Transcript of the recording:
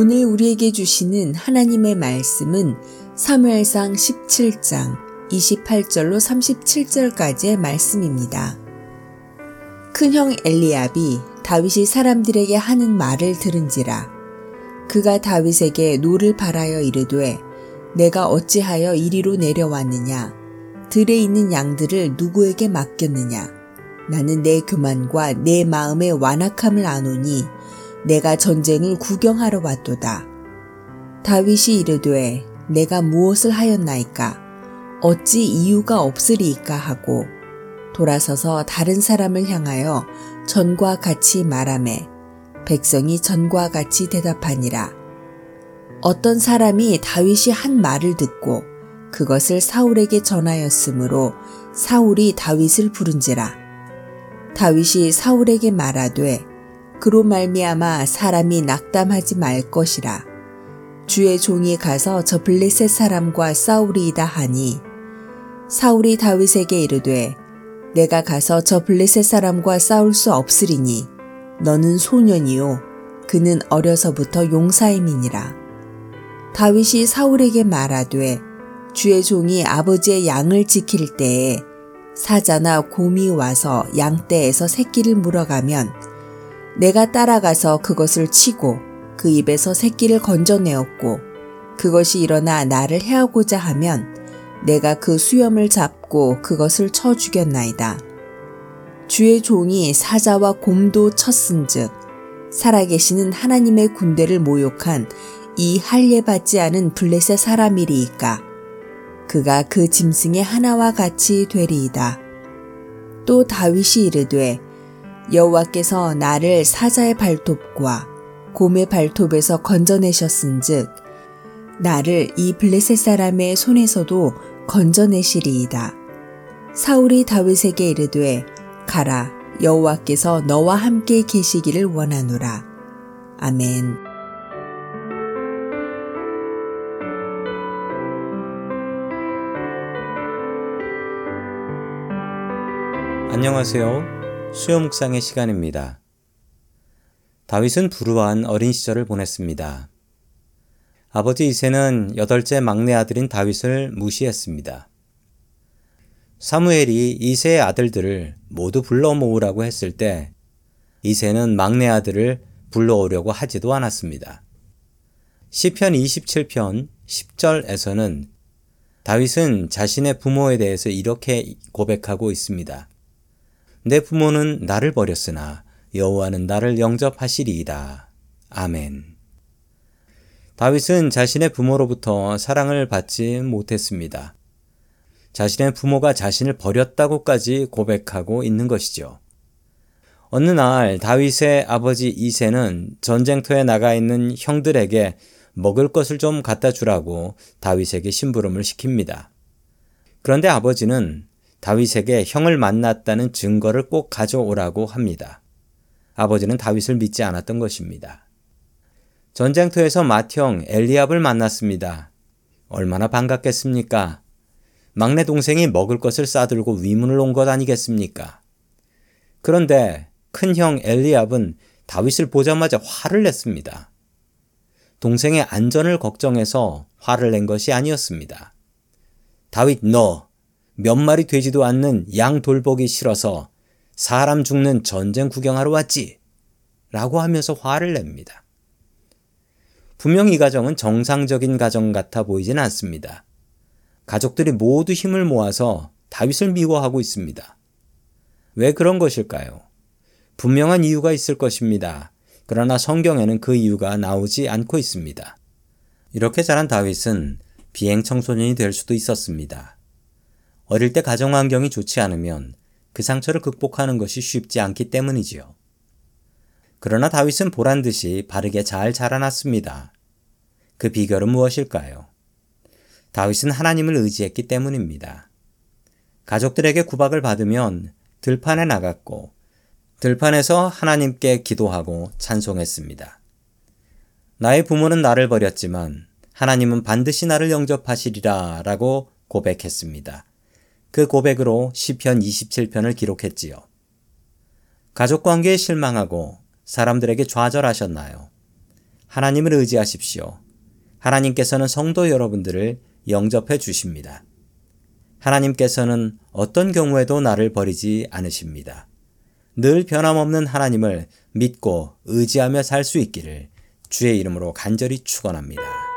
오늘 우리에게 주시는 하나님의 말씀은 사무엘상 17장 28절로 37절까지의 말씀입니다. 큰형 엘리압이 다윗이 사람들에게 하는 말을 들은지라 그가 다윗에게 노를 발하여 이르되 네가 어찌하여 이리로 내려왔느냐 들에 있는 양들을 누구에게 맡겼느냐 나는 네 교만과 네 마음의 완악함을 아노니 내가 전쟁을 구경하러 왔도다. 다윗이 이르되 내가 무엇을 하였나이까 어찌 이유가 없으리이까 하고 돌아서서 다른 사람을 향하여 전과 같이 말하매 백성이 전과 같이 대답하니라. 어떤 사람이 다윗이 한 말을 듣고 그것을 사울에게 전하였으므로 사울이 다윗을 부른지라. 다윗이 사울에게 말하되 그로 말미암아 사람이 낙담하지 말 것이라. 주의 종이 가서 저 블레셋 사람과 싸우리이다 하니 사울이 다윗에게 이르되 내가 가서 저 블레셋 사람과 싸울 수 없으리니 너는 소년이요 그는 어려서부터 용사임이니라. 다윗이 사울에게 말하되 주의 종이 아버지의 양을 지킬 때에 사자나 곰이 와서 양떼에서 새끼를 물어가면 내가 따라가서 그것을 치고 그 입에서 새끼를 건져내었고 그것이 일어나 나를 해하고자 하면 내가 그 수염을 잡고 그것을 쳐 죽였나이다. 주의 종이 사자와 곰도 쳤은즉 살아계시는 하나님의 군대를 모욕한 이 할례받지 않은 블레셋 사람이리이까 그가 그 짐승의 하나와 같이 되리이다. 또 다윗이 이르되 여호와께서 나를 사자의 발톱과 곰의 발톱에서 건져내셨은즉 나를 이 블레셋 사람의 손에서도 건져내시리이다. 사울이 다윗에게 이르되 가라 여호와께서 너와 함께 계시기를 원하노라. 아멘. 안녕하세요. 수요 묵상의 시간입니다. 다윗은 불우한 어린 시절을 보냈습니다. 아버지 이세는 여덟째 막내 아들인 다윗을 무시했습니다. 사무엘이 이세의 아들들을 모두 불러 모으라고 했을 때 이세는 막내 아들을 불러오려고 하지도 않았습니다. 시편 27편 10절에서는 다윗은 자신의 부모에 대해서 이렇게 고백하고 있습니다. 내 부모는 나를 버렸으나 여호와는 나를 영접하시리이다. 아멘. 다윗은 자신의 부모로부터 사랑을 받지 못했습니다. 자신의 부모가 자신을 버렸다고까지 고백하고 있는 것이죠. 어느 날 다윗의 아버지 이세는 전쟁터에 나가 있는 형들에게 먹을 것을 좀 갖다 주라고 다윗에게 심부름을 시킵니다. 그런데 아버지는 다윗에게 형을 만났다는 증거를 꼭 가져오라고 합니다. 아버지는 다윗을 믿지 않았던 것입니다. 전쟁터에서 맏형 엘리압을 만났습니다. 얼마나 반갑겠습니까? 막내 동생이 먹을 것을 싸들고 위문을 온 것 아니겠습니까? 그런데 큰형 엘리압은 다윗을 보자마자 화를 냈습니다. 동생의 안전을 걱정해서 화를 낸 것이 아니었습니다. 다윗 너 몇 마리 되지도 않는 양 돌보기 싫어서 사람 죽는 전쟁 구경하러 왔지? 라고 하면서 화를 냅니다. 분명 이 가정은 정상적인 가정 같아 보이진 않습니다. 가족들이 모두 힘을 모아서 다윗을 미워하고 있습니다. 왜 그런 것일까요? 분명한 이유가 있을 것입니다. 그러나 성경에는 그 이유가 나오지 않고 있습니다. 이렇게 자란 다윗은 비행 청소년이 될 수도 있었습니다. 어릴 때 가정 환경이 좋지 않으면 그 상처를 극복하는 것이 쉽지 않기 때문이지요. 그러나 다윗은 보란 듯이 바르게 잘 자라났습니다. 그 비결은 무엇일까요? 다윗은 하나님을 의지했기 때문입니다. 가족들에게 구박을 받으면 들판에 나갔고 들판에서 하나님께 기도하고 찬송했습니다. 나의 부모는 나를 버렸지만 하나님은 반드시 나를 영접하시리라 라고 고백했습니다. 그 고백으로 시편 27편을 기록했지요. 가족 관계에 실망하고 사람들에게 좌절하셨나요? 하나님을 의지하십시오. 하나님께서는 성도 여러분들을 영접해 주십니다. 하나님께서는 어떤 경우에도 나를 버리지 않으십니다. 늘 변함없는 하나님을 믿고 의지하며 살 수 있기를 주의 이름으로 간절히 축원합니다.